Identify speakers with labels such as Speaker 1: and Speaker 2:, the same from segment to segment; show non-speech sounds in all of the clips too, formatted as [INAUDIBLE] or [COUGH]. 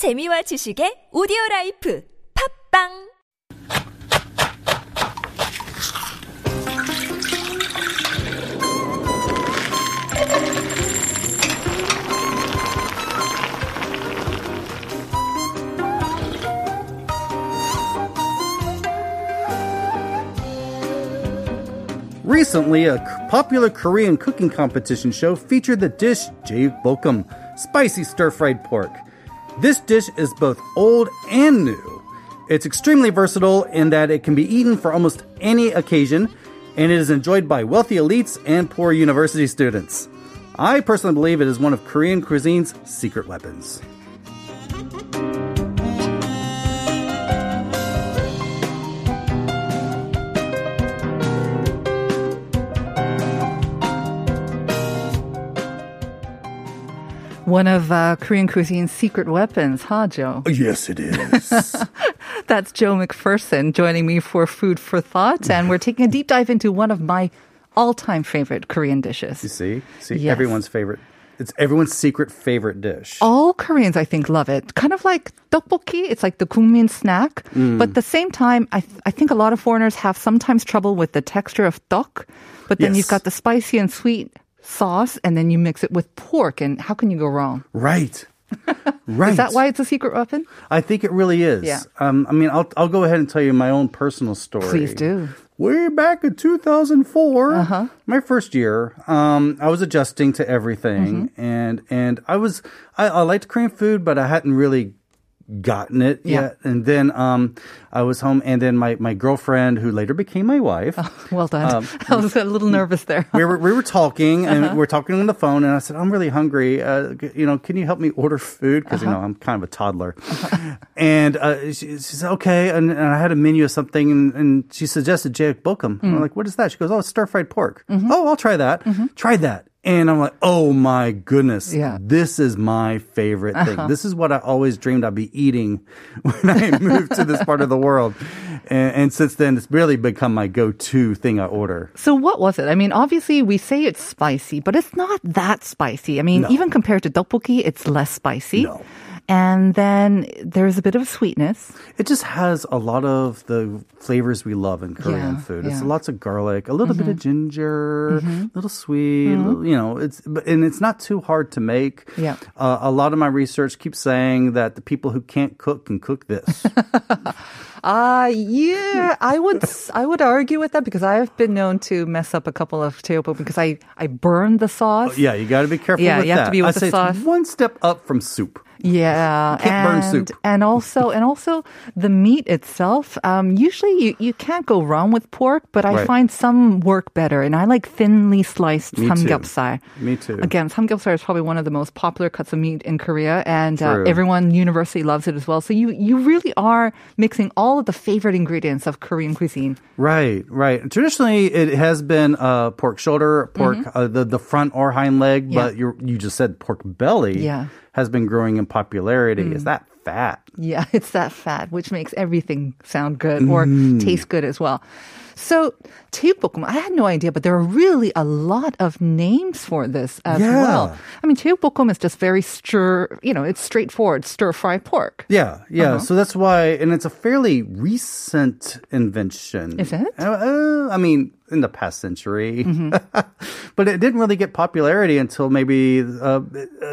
Speaker 1: 재미와 지식의 오디오 라이프 팝빵
Speaker 2: Recently, a popular Korean cooking competition show featured the dish Jeyuk bokkeum, spicy stir-fried pork. This dish is both old and new. It's extremely versatile in that it can be eaten for almost any occasion, and it is enjoyed by wealthy elites and poor university students. I personally believe it is one of Korean cuisine's secret weapons.
Speaker 3: One of uh, Korean cuisine's secret weapons, huh, Joe?
Speaker 2: Yes, it is. [LAUGHS]
Speaker 3: That's Joe McPherson joining me for Food for Thought, and we're taking a deep dive into one of my all-time favorite Korean dishes.
Speaker 2: You see, see,
Speaker 3: Yes.
Speaker 2: everyone's favorite. It's everyone's secret favorite dish.
Speaker 3: All Koreans, I think, love it. Kind of like tteokbokki. It's like the 국민 snack.
Speaker 2: Mm.
Speaker 3: But at the same time, I, th- I think a lot of foreigners have sometimes trouble with the texture of tteok. But then
Speaker 2: Yes.
Speaker 3: you've got the spicy and sweet sauce, and then you mix it with pork. And how can you go wrong?
Speaker 2: Right. [LAUGHS] Right.
Speaker 3: Is that why it's a secret weapon?
Speaker 2: I think it really is.
Speaker 3: Yeah.
Speaker 2: Um, I mean, I'll I'll go ahead and tell you my own personal story.
Speaker 3: Please do.
Speaker 2: Way back in 2004,
Speaker 3: Uh-huh.
Speaker 2: my first year, um, I was adjusting to everything,
Speaker 3: Mm-hmm.
Speaker 2: and and I was I, I liked Korean food, but I hadn't really gotten it
Speaker 3: Yeah.
Speaker 2: yet. And then um, I was home, and then my my girlfriend, who later became my wife.
Speaker 3: Well done.
Speaker 2: Um, [LAUGHS]
Speaker 3: I was a little nervous there.
Speaker 2: we were we were talking and
Speaker 3: Uh-huh.
Speaker 2: we are talking on the phone and I said I'm really hungry. Uh, you know, can you help me order food? Because
Speaker 3: Uh-huh.
Speaker 2: you know I'm kind of a toddler. [LAUGHS] and uh, she, she said okay, and, and I had a menu of something, and, and she suggested jeyuk bokkeum.
Speaker 3: Mm.
Speaker 2: I'm like, what is that? She goes, oh, stir fried pork.
Speaker 3: Mm-hmm.
Speaker 2: Oh, I'll try that. Try that. And I'm like, oh my goodness,
Speaker 3: Yeah. Uh-huh.
Speaker 2: this is my favorite thing. This is what I always dreamed I'd be eating [LAUGHS] when I [LAUGHS] moved to this part of the world. And, and since then, it's really become my go-to thing I order.
Speaker 3: So what was it? I mean, obviously we say it's spicy, but it's not that spicy. I mean,
Speaker 2: No.
Speaker 3: even compared to tteokbokki, it's less spicy.
Speaker 2: No.
Speaker 3: And then there's a bit of sweetness.
Speaker 2: It just has a lot of the flavors we love in Korean
Speaker 3: Yeah,
Speaker 2: food. It's
Speaker 3: yeah. Mm-hmm.
Speaker 2: lots of garlic, a little bit of ginger, a little sweet. little- you know, it's and it's not too hard to make.
Speaker 3: Yeah.
Speaker 2: Uh, a lot of my research keeps saying that the people who can't cook can cook this. [LAUGHS]
Speaker 3: Uh yeah, [LAUGHS] I would I would argue with that because I've been known to mess up a couple of tteokbokki because I I burned the sauce.
Speaker 2: yeah, you got to be careful.
Speaker 3: Yeah,
Speaker 2: with
Speaker 3: you have to be with
Speaker 2: I
Speaker 3: the sauce.
Speaker 2: It's one step up from soup.
Speaker 3: Yeah,
Speaker 2: can't burn
Speaker 3: and,
Speaker 2: soup.
Speaker 3: and also and also the meat itself. Um, usually you, you can't go wrong with pork, but I
Speaker 2: Right.
Speaker 3: find some work better, and I like thinly sliced
Speaker 2: Me too.
Speaker 3: samgyeopsal.
Speaker 2: Me too.
Speaker 3: Again, samgyeopsal is probably one of the most popular cuts of meat in Korea, and uh, everyone universally loves it as well. So you you really are mixing all of the favorite ingredients of Korean cuisine.
Speaker 2: Right, right. Traditionally, it has been uh, pork shoulder, pork uh, the the front or hind leg,
Speaker 3: Mm-hmm. Yeah.
Speaker 2: but you you just said pork belly
Speaker 3: Yeah. Mm.
Speaker 2: has been growing in popularity. Is that fat?
Speaker 3: Yeah, [LAUGHS] it's that fat, which makes everything sound good or
Speaker 2: Mm.
Speaker 3: taste good as well. So, jeyuk bokkeum, I had no idea, but there are really a lot of names for this as
Speaker 2: Yeah.
Speaker 3: well. I mean, jeyuk bokkeum is just very stir, you know, it's straightforward stir fry pork.
Speaker 2: Yeah, yeah.
Speaker 3: Uh-huh.
Speaker 2: So that's why, and it's a fairly recent invention.
Speaker 3: Is it?
Speaker 2: Uh, uh, I mean, in the past century,
Speaker 3: Mm-hmm. [LAUGHS]
Speaker 2: but it didn't really get popularity until maybe uh, uh,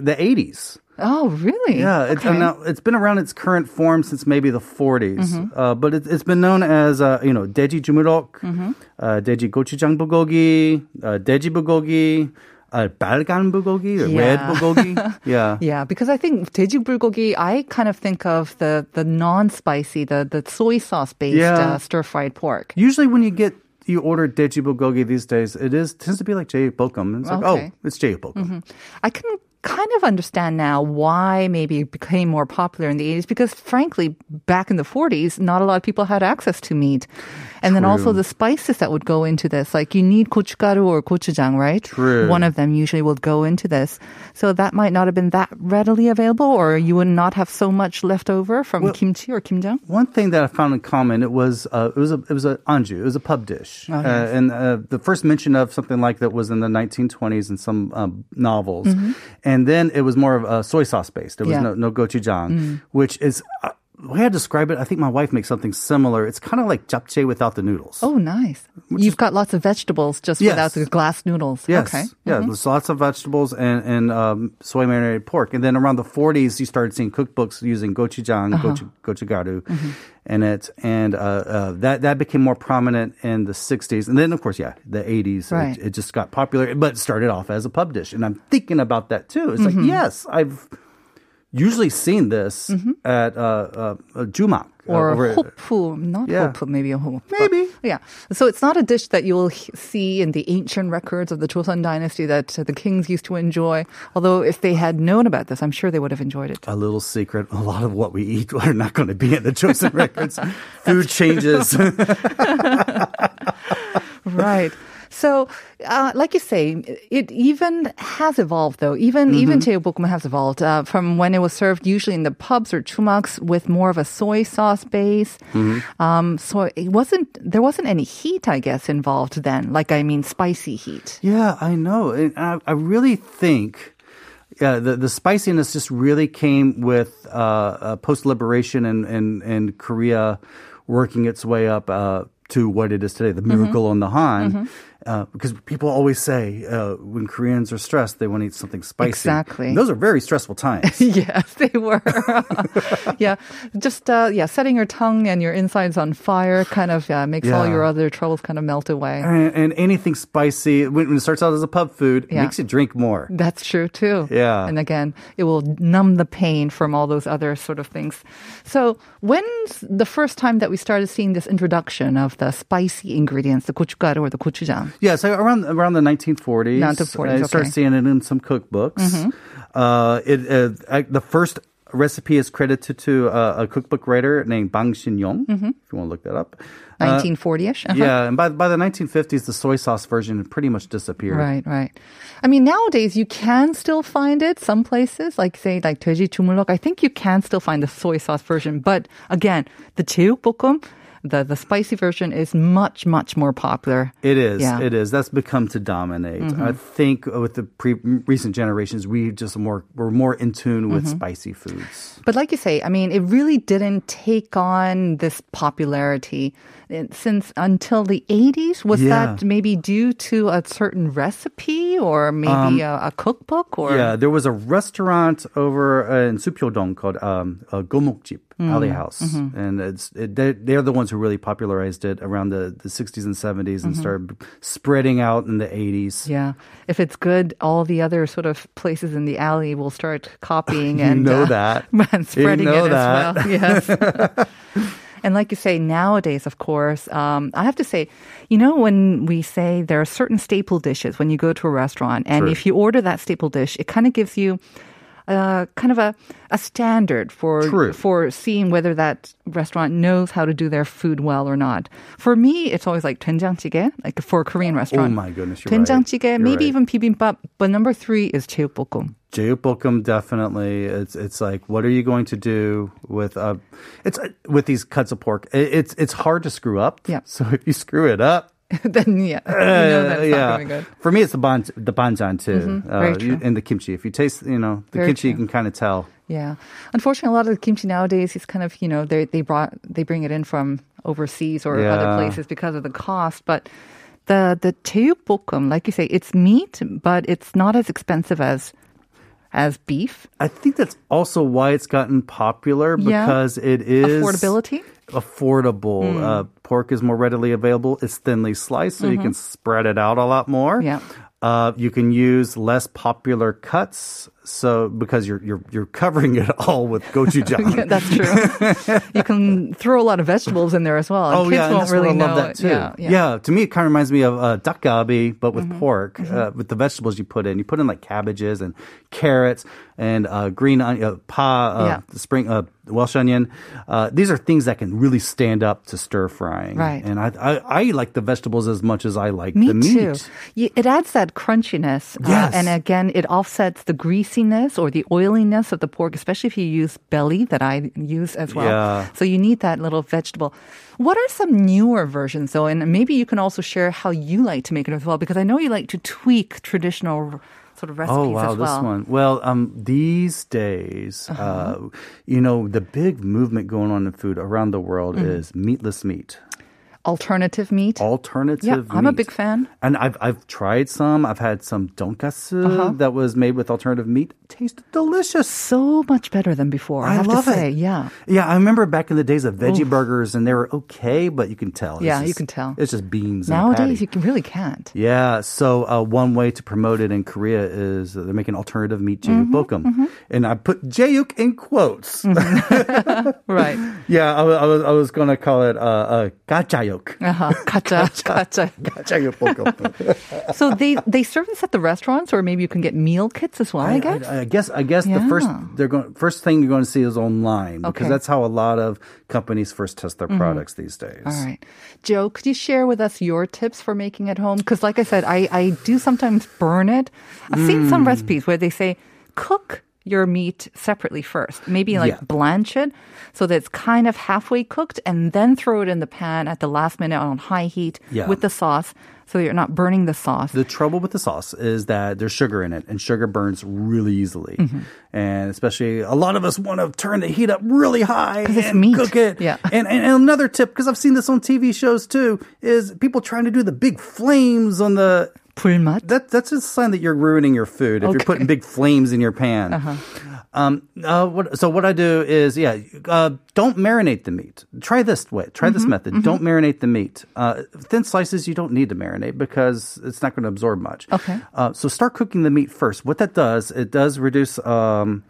Speaker 2: the 80s.
Speaker 3: Oh, really?
Speaker 2: Yeah, it's,
Speaker 3: Okay.
Speaker 2: now it's been around its current form since maybe the 40s.
Speaker 3: Mm-hmm.
Speaker 2: Uh, but it, it's been known as, uh, you know, deji jumurok,
Speaker 3: Mm-hmm.
Speaker 2: uh, deji gochujang bulgogi, uh, deji bulgogi, uh, balgan bulgogi, or red
Speaker 3: Yeah.
Speaker 2: bulgogi. [LAUGHS] Yeah.
Speaker 3: Yeah, because I think 돼지 bulgogi, I kind of think of the the non-spicy, the the soy sauce based uh,
Speaker 2: Yeah.
Speaker 3: stir fried pork.
Speaker 2: Usually when you get you order deji bulgogi these days, it is tends to be like jeyuk bokkeum. It's like,
Speaker 3: Okay.
Speaker 2: oh, it's jeyuk bokkeum.
Speaker 3: I can kind of understand now why maybe it became more popular in the 80s because frankly back in the 40s not a lot of people had access to meat And then also the spices that would go into this. Like you need gochugaru or gochujang, right?
Speaker 2: True.
Speaker 3: One of them usually will go into this. So that might not have been that readily available or you would not have so much left over from
Speaker 2: Well-
Speaker 3: kimchi or kimjang.
Speaker 2: One thing that I found in common it was uh, it was a it was a anju it was a pub dish
Speaker 3: Oh, yes.
Speaker 2: uh, and uh, the first mention of something like that was in the 1920s in some um, novels and then it was more of a soy sauce based there was
Speaker 3: Mm-hmm. Yeah. Mm.
Speaker 2: no no gochujang which is uh, the way I describe it I think my wife makes something similar it's kind of like japchae without the noodles
Speaker 3: Oh, nice. You've got lots of vegetables just without the glass noodles.
Speaker 2: Yes.
Speaker 3: Okay.
Speaker 2: Yeah.
Speaker 3: Mhm.
Speaker 2: There's lots of vegetables and, and um, soy marinated pork. And then around the 40s, you started seeing cookbooks using gochujang,
Speaker 3: Uh-huh.
Speaker 2: gochu, gochugaru
Speaker 3: Mm-hmm.
Speaker 2: in it. And uh, uh, that, that became more prominent in the 60s. And then, of course, yeah, the 80s,
Speaker 3: Right.
Speaker 2: it, it just got popular, but it started off as a pub dish. And I'm thinking about that too. It's
Speaker 3: Mm-hmm.
Speaker 2: like, yes, I've usually seen this at uh, uh, Jumak. uh,
Speaker 3: Mm-hmm. Or
Speaker 2: over-
Speaker 3: hopu, not
Speaker 2: Yeah.
Speaker 3: hopu, maybe a hopu.
Speaker 2: Maybe.
Speaker 3: Yeah. So it's not a dish that you will see in the ancient records of the Joseon dynasty that uh, the kings used to enjoy. Although if they had known about this, I'm sure they would have enjoyed it.
Speaker 2: a little secret. A lot of what we eat [LAUGHS] are not going to be in the Joseon [LAUGHS] records. Food changes. [LAUGHS]
Speaker 3: right. So, uh, like you say, it even has evolved though. Even mm-hmm. even 제육볶음 has evolved uh, from when it was served usually in the pubs or jumaks with more of a soy sauce base. Mm-hmm. Um, so it wasn't there wasn't any heat, I guess, involved then. Like I mean, spicy heat.
Speaker 2: Yeah, I know, and I, I really think yeah, the, the spiciness just really came with uh, uh, post liberation and, and, and Korea working its way up uh, to what it is today, the mm-hmm. miracle mm-hmm. on the Han. Mm-hmm. Uh, because people always say uh, when Koreans are stressed, they want to eat something spicy.
Speaker 3: Exactly.
Speaker 2: And those are very stressful times. [LAUGHS]
Speaker 3: yes, they were. [LAUGHS] yeah, just uh, yeah, setting your tongue and your insides on fire kind of uh, makes all your other troubles kind of melt away.
Speaker 2: and, and anything spicy, when, when it starts out as a pub food, it
Speaker 3: Yeah.
Speaker 2: makes you drink more.
Speaker 3: That's true too.
Speaker 2: Yeah.
Speaker 3: And again, it will numb the pain from all those other sort of things. So, when's the first time that we started seeing this introduction of the spicy ingredients, the gochugaru or the gochujang?
Speaker 2: Yeah, so around around the 1940s,
Speaker 3: 1940s,
Speaker 2: I started
Speaker 3: okay. Mm-hmm.
Speaker 2: seeing it in some cookbooks. Uh, it uh, I, the first recipe is credited to uh, a cookbook writer named Bang Shin Yong. If you want to look that up. Uh,
Speaker 3: 1940ish. Uh-huh.
Speaker 2: yeah, and by by the 1950s, the soy sauce version had pretty much disappeared.
Speaker 3: Right, right. I mean, nowadays you can still find it some places, like say like 돼지 주물럭. I think you can still find the soy sauce version, but again, the 제육볶음, the the spicy version is much much more popular.
Speaker 2: It is.
Speaker 3: Yeah. Mm-hmm.
Speaker 2: It is. That's become to dominate. I think with the pre- recent generations, we just more we're more in tune with
Speaker 3: Mm-hmm.
Speaker 2: spicy foods.
Speaker 3: But like you say, I mean, it really didn't take on this popularity since until the 80s. Was
Speaker 2: Yeah.
Speaker 3: that maybe due to a certain recipe or maybe a, a cookbook or?
Speaker 2: Um, Yeah, there was a restaurant over uh, in Supyeodong called um, uh, Gomukjip
Speaker 3: Mm.
Speaker 2: Alley House,
Speaker 3: Mm-hmm.
Speaker 2: and it's it, they're, they're the ones who really popularized it around the, the 60s and 70s and started spreading out in the 80s.
Speaker 3: Mm-hmm. Yeah. If it's good, all the other sort of places in the alley will start copying [LAUGHS]
Speaker 2: You
Speaker 3: and
Speaker 2: know
Speaker 3: uh,
Speaker 2: that.
Speaker 3: and [LAUGHS] spreading
Speaker 2: know
Speaker 3: it
Speaker 2: that.
Speaker 3: as well. Yes. [LAUGHS] and like you say, nowadays, of course, um, I have to say, you know, when we say there are certain staple dishes when you go to a restaurant, and
Speaker 2: True.
Speaker 3: if you order that staple dish, it kind of gives you kind of a, a standard for
Speaker 2: True.
Speaker 3: for seeing whether that restaurant knows how to do their food well or not. For me, it's always like 된장찌개, like for a Korean oh restaurant.
Speaker 2: Oh my goodness, you
Speaker 3: 된장찌개,
Speaker 2: right.
Speaker 3: maybe
Speaker 2: right.
Speaker 3: even bibimbap. But number three is 제육볶음.
Speaker 2: Jeyuk bokkeum definitely. It's it's like what are you going to do with uh, it's uh, with these cuts of pork? It, it's it's hard to screw up.
Speaker 3: Yeah.
Speaker 2: So if you screw it up, [LAUGHS]
Speaker 3: then yeah, uh, you know
Speaker 2: yeah. For me, it's the ban the banchan too,
Speaker 3: mm-hmm.
Speaker 2: uh, and the kimchi. If you taste, you know, the
Speaker 3: Very
Speaker 2: kimchi,
Speaker 3: true.
Speaker 2: you can kind of tell.
Speaker 3: Yeah, unfortunately, a lot of the kimchi nowadays is kind of you know they they brought they bring it in from overseas or
Speaker 2: yeah.
Speaker 3: other places because of the cost, but. The the jeyuk bokkeum, like you say, it's meat, but it's not as expensive as as beef.
Speaker 2: I think that's also why it's gotten popular because yeah. it is
Speaker 3: affordability
Speaker 2: affordable.
Speaker 3: Mm.
Speaker 2: Uh, pork is more readily available. It's thinly sliced, so you can spread it out a lot more.
Speaker 3: Mm-hmm. Yeah.
Speaker 2: Uh, you can use less popular cuts So because you're you're you're covering it all with gochujang. [LAUGHS]
Speaker 3: Yeah, that's true. you can throw a lot of vegetables in there as well.
Speaker 2: Oh
Speaker 3: kids
Speaker 2: yeah,
Speaker 3: won't really
Speaker 2: I love that too.
Speaker 3: Yeah, Mm-hmm. yeah.
Speaker 2: to me it kind of reminds me of uh, dakgalbi, but with pork, uh, with the vegetables you put in. You put in like cabbages and carrots and uh, green onion, uh, pa, uh,
Speaker 3: Yeah.
Speaker 2: spring, uh, Welsh onion. Uh, these are things that can really stand up to stir frying.
Speaker 3: Right.
Speaker 2: And I, I I like the vegetables as much as I like
Speaker 3: Me
Speaker 2: the meat.
Speaker 3: too. It adds that crunchiness. uh,
Speaker 2: Yes.
Speaker 3: and again, it offsets the greasiness or the oiliness of the pork, especially if you use belly that I use as well.
Speaker 2: Yeah.
Speaker 3: So you need that little vegetable. What are some newer versions though? And maybe you can also share how you like to make it as well, because I know you like to tweak traditional sort of recipes
Speaker 2: Oh wow,
Speaker 3: as well. Uh-huh.
Speaker 2: this one. Well, um, these days, uh you know, the big movement going on in food around the world
Speaker 3: Mm-hmm.
Speaker 2: is meatless meat,
Speaker 3: Alternative meat.
Speaker 2: alternative.
Speaker 3: Yeah, I'm a big fan.
Speaker 2: And I've I've tried some. I've had some donkasu
Speaker 3: Uh-huh.
Speaker 2: that was made with alternative meat. Tasted delicious.
Speaker 3: So much better than before. I,
Speaker 2: I
Speaker 3: have
Speaker 2: love
Speaker 3: to say,
Speaker 2: it.
Speaker 3: yeah.
Speaker 2: Yeah, I remember back in the days of veggie burgers, and they were okay, but you can tell.
Speaker 3: Yeah, you
Speaker 2: just-
Speaker 3: can tell.
Speaker 2: It's just beans.
Speaker 3: Nowadays, you can, really can't.
Speaker 2: Yeah, so uh, one way to promote it in Korea is they're making alternative meat
Speaker 3: Mm-hmm,
Speaker 2: jeyuk and I put jeyuk in quotes. [LAUGHS]
Speaker 3: Right.
Speaker 2: Yeah, I, wa- I was I was gonna call it uh, uh, gachayuk.
Speaker 3: Uh-huh. Gacha, [LAUGHS] gacha. [LAUGHS] So they they serve this at the restaurants, or maybe you can get meal kits as well. I, guess.
Speaker 2: I, guess I guess the first they're going first thing you're going to see is online because
Speaker 3: Okay. Mm-hmm.
Speaker 2: that's how a lot of companies first test their products these days.
Speaker 3: All right, Joe, could you share with us your tips for making it home? Because, like I said, I I do sometimes burn it. I've seen
Speaker 2: Mm.
Speaker 3: some recipes where they say cook your meat separately first. Maybe like
Speaker 2: Yeah.
Speaker 3: blanch it so that it's kind of halfway cooked, and then throw it in the pan at the last minute on high heat
Speaker 2: Yeah.
Speaker 3: with the sauce, so you're not burning the sauce.
Speaker 2: The trouble with the sauce is that there's sugar in it, and sugar burns really easily.
Speaker 3: Mm-hmm.
Speaker 2: And especially, a lot of us want to turn the heat up really high and cook it.
Speaker 3: Yeah.
Speaker 2: And, and, and another tip, because I've seen this on TV shows too, is people trying to do the big flames on the.
Speaker 3: 불맛.
Speaker 2: That that's a sign that you're ruining your food if you're putting big flames in your pan. Um, uh, what, so what I do is, yeah, uh, don't marinate the meat. Try this way. Try this method. Don't marinate the meat. Uh, thin slices you don't need to marinate because it's not going to absorb much.
Speaker 3: Okay.
Speaker 2: Uh, so start cooking the meat first. What that does, it does reduce um,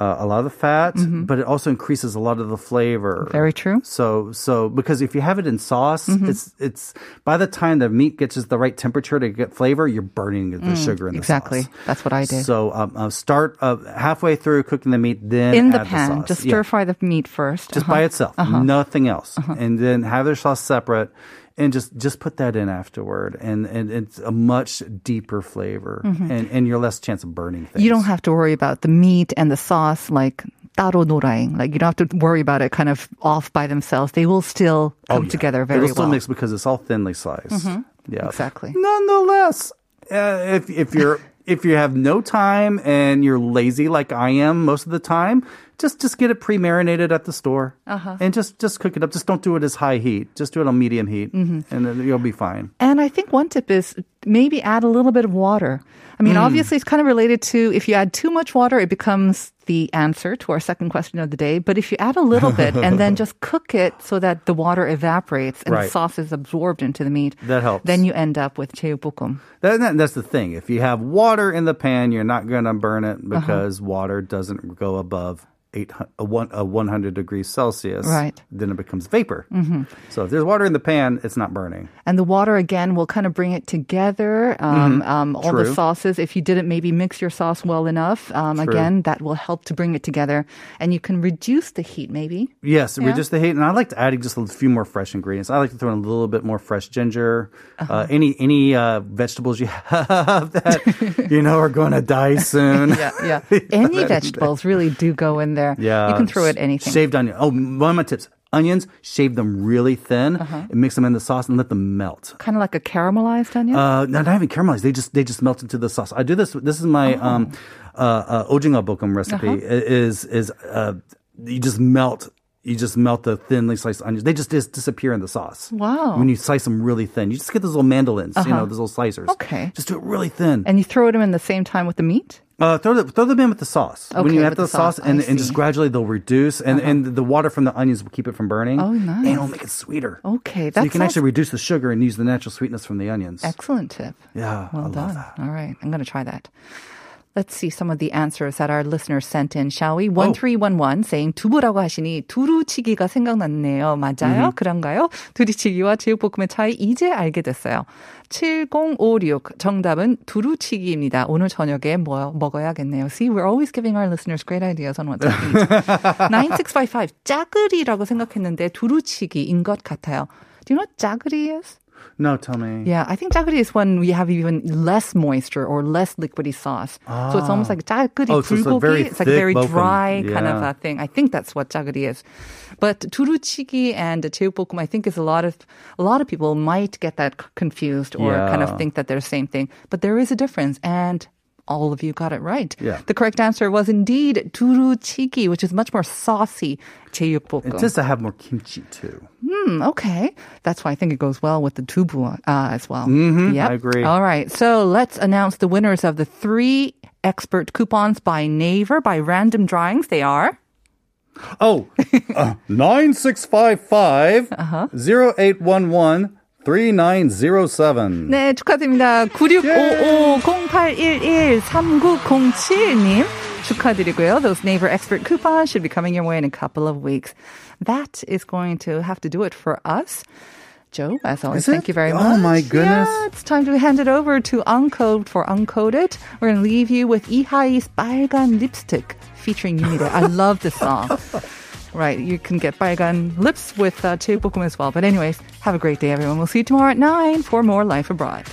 Speaker 2: uh, a lot of the fat, but it also increases a lot of the flavor.
Speaker 3: Very true.
Speaker 2: So so because if you have it in sauce, it's it's by the time the meat gets just the right temperature to get flavor, you're burning the sugar in the
Speaker 3: exactly.
Speaker 2: sauce. Exactly.
Speaker 3: That's what I did.
Speaker 2: So um, uh, start uh, halfway through cooking the meat, then
Speaker 3: in the pan,
Speaker 2: sauce.
Speaker 3: just
Speaker 2: Yeah.
Speaker 3: stir fry the meat first.
Speaker 2: just
Speaker 3: Uh-huh.
Speaker 2: by itself, nothing else, and then have their sauce separate, and just just put that in afterward, and and it's a much deeper flavor, and and you're less chance of burning things.
Speaker 3: Mm-hmm. You don't have to worry about the meat and the sauce like 따로 노라잉. Like you don't have to worry about it kind of off by themselves. They will still
Speaker 2: Oh,
Speaker 3: come
Speaker 2: yeah.
Speaker 3: together very
Speaker 2: It'll still
Speaker 3: well.
Speaker 2: mix because it's all thinly sliced. Yeah,
Speaker 3: Exactly.
Speaker 2: Nonetheless, uh, if if you're if you have no time and you're lazy like I am most of the time, just just get it pre-marinated at the store
Speaker 3: Uh-huh.
Speaker 2: and just just cook it up. Just don't do it as high heat. Just do it on medium heat,
Speaker 3: Mm-hmm.
Speaker 2: and then you'll be fine.
Speaker 3: And I think one tip is maybe add a little bit of water. I mean,
Speaker 2: Mm.
Speaker 3: obviously, it's kind of related to if you add too much water, it becomes the answer to our second question of the day. But if you add a little bit and then just [LAUGHS] cook it so that the water evaporates and the
Speaker 2: Right.
Speaker 3: sauce is absorbed into the meat,
Speaker 2: That helps.
Speaker 3: then you end up with 제육볶음.
Speaker 2: That, that- that's the thing. If you have water in the pan, you're not going to burn it
Speaker 3: Uh-huh.
Speaker 2: because water doesn't go above eight a one a 100 degrees Celsius.
Speaker 3: Right.
Speaker 2: Then it becomes vapor. Mm-hmm. So if there's water in the pan, it's not burning.
Speaker 3: And the water again will kind of bring it together. Um, um, all the
Speaker 2: Mm-hmm.
Speaker 3: Sauces. If you didn't maybe mix your sauce well enough, um, again that will help to bring it together. And you can reduce the heat maybe.
Speaker 2: Yes,
Speaker 3: Yeah.
Speaker 2: reduce the heat, and I like to add just a few more fresh ingredients. I like to throw in a little bit more fresh ginger, uh any any uh, vegetables you [LAUGHS] have that you know are going to die soon. [LAUGHS]
Speaker 3: Yeah, yeah. [LAUGHS] Any vegetables really do go in there.
Speaker 2: Yeah.
Speaker 3: you can throw it anything.
Speaker 2: Shaved onion. Oh, one of my tips: onions, shave them really thin,
Speaker 3: Uh-huh.
Speaker 2: and mix them in the sauce, and let them melt.
Speaker 3: kind of like a caramelized onion.
Speaker 2: Uh, no, not even caramelized. They just they just melt into the sauce. I do this. This is my
Speaker 3: Oh.
Speaker 2: um, uh, uh, ojinga bokum recipe.
Speaker 3: Uh-huh.
Speaker 2: Is is uh, you just melt. You just melt the thinly sliced onions. They just, just disappear in the sauce.
Speaker 3: Wow.
Speaker 2: When you slice them really thin, you just get those little mandolins. You know,
Speaker 3: Uh-huh.
Speaker 2: those little slicers.
Speaker 3: Okay.
Speaker 2: Just do it really thin.
Speaker 3: and you throw them in the same time with the meat.
Speaker 2: Uh, throw, the, throw them in with the sauce. when you add the,
Speaker 3: the sauce.
Speaker 2: sauce, and, and just gradually they'll reduce, and, and the water from the onions will keep it from burning.
Speaker 3: Oh, nice.
Speaker 2: And it'll make it sweeter.
Speaker 3: Okay,
Speaker 2: So
Speaker 3: that
Speaker 2: you can actually reduce the sugar and use the natural sweetness from the onions.
Speaker 3: Excellent tip.
Speaker 2: Yeah, I
Speaker 3: Well
Speaker 2: love
Speaker 3: done.
Speaker 2: that.
Speaker 3: All right, I'm going to try that. Let's see some of the answers that our listeners sent in, shall we? 1311 saying 두부라고 하시니 두루치기가 생각났네요. 맞아요? 그런가요? 두리치기와 제육볶음의 차이 이제 알게 됐어요. 7056 정답은 두루치기입니다. 오늘 저녁에 뭐 먹어야겠네요. See, we're always giving our listeners great ideas on what to eat. 9655 짜글이라고 생각했는데 두루치기인 것 같아요. Do you know what 짜글이 is?
Speaker 2: No, tell me.
Speaker 3: Yeah, I think 짜글이 is when we have even less moisture or less liquidy sauce. So it's almost like 짜글이
Speaker 2: Oh, so it's a
Speaker 3: 불고기.
Speaker 2: very
Speaker 3: it's like
Speaker 2: thick
Speaker 3: very
Speaker 2: bokum.
Speaker 3: dry kind of
Speaker 2: Yeah.
Speaker 3: a thing. I think that's what 짜글이 is. But 두루치기 and 제육볶음, I think is a lot of a lot of people might get that c- confused or kind
Speaker 2: Yeah.
Speaker 3: of think that they're the same thing. But there is a difference, and all of you got it right.
Speaker 2: Yeah.
Speaker 3: The correct answer was indeed 두루치기, which is much more saucy 제육볶음.
Speaker 2: It does have more kimchi too.
Speaker 3: Hmm, okay. That's why I think it goes well with the tubu uh, as well.
Speaker 2: Mhm,
Speaker 3: Yep.
Speaker 2: I agree.
Speaker 3: All right. So let's announce the winners of the three expert coupons by Naver by random drawings. They are.
Speaker 2: Oh, [LAUGHS] uh, 9655
Speaker 3: Uh-huh.
Speaker 2: 0811 3907.
Speaker 3: 네, 축하드립니다. 9655-0811-3907님. 축하드리고요. Those Naver expert coupons should be coming your way in a couple of weeks. That is going to have to do it for us. Joe, as always, thank you very much.
Speaker 2: Oh my goodness.
Speaker 3: Yeah, it's time to hand it over to Uncode for Uncoded. We're going to leave you with Lee Hi's 빨간 lipstick featuring Yoonmirae. I love this song. [LAUGHS] Right. You can get Bygone Lips with uh, jeyuk bokkeum as well. But, anyways, have a great day, everyone. We'll see you tomorrow at 9 for more Life Abroad.